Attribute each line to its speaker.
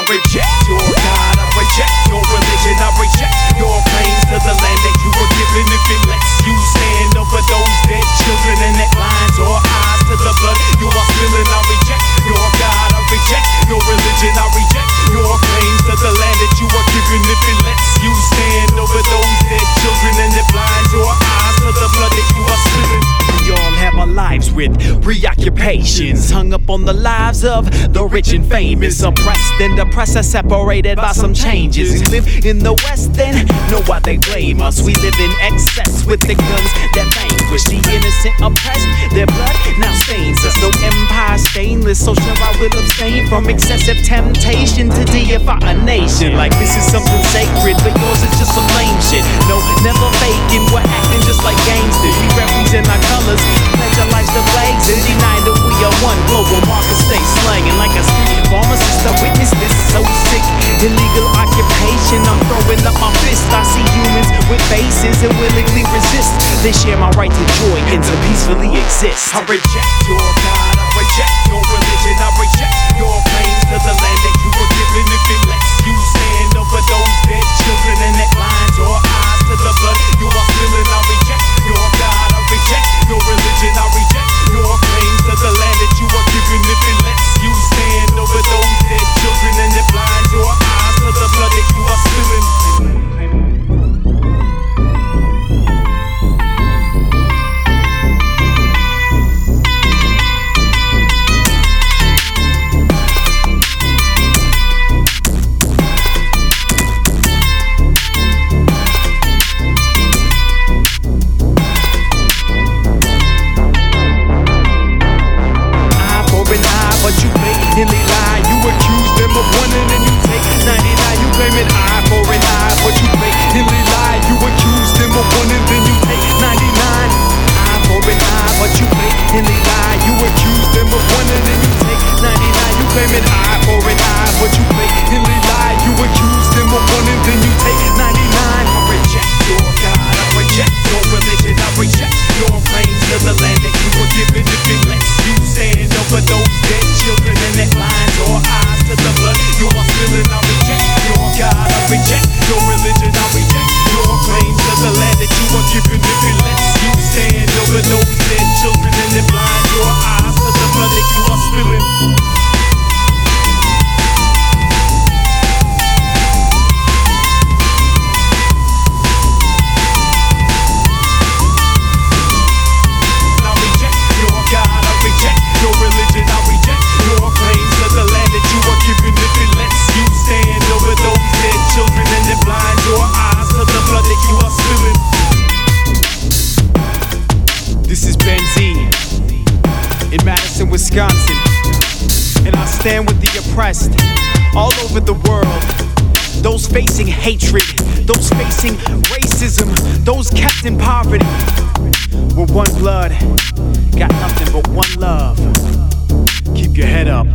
Speaker 1: I reject your God, I reject your religion, I reject your claims to the land that you were given if it lets
Speaker 2: patience. Hung up on the lives of the rich and famous. Oppressed and depressed are separated by some changes. We live in the West and know why they blame us. We live in excess with the guns that vanquish the innocent oppressed. Their blood now stains us. No empire stainless, so sure I will abstain from excessive temptation to deify a nation. Like this is something sacred, but yours is just some lame shit. No, never and willingly resist. They share my right to joy and to peacefully exist.
Speaker 1: I reject your God, I reject your
Speaker 2: claim an eye for an eye, but you blatantly lie. You accuse them of wanting, and then you Wisconsin. And I stand with the oppressed all over the world. Those facing hatred, those facing racism, those kept in poverty. We're one blood, got nothing but one love. Keep your head up.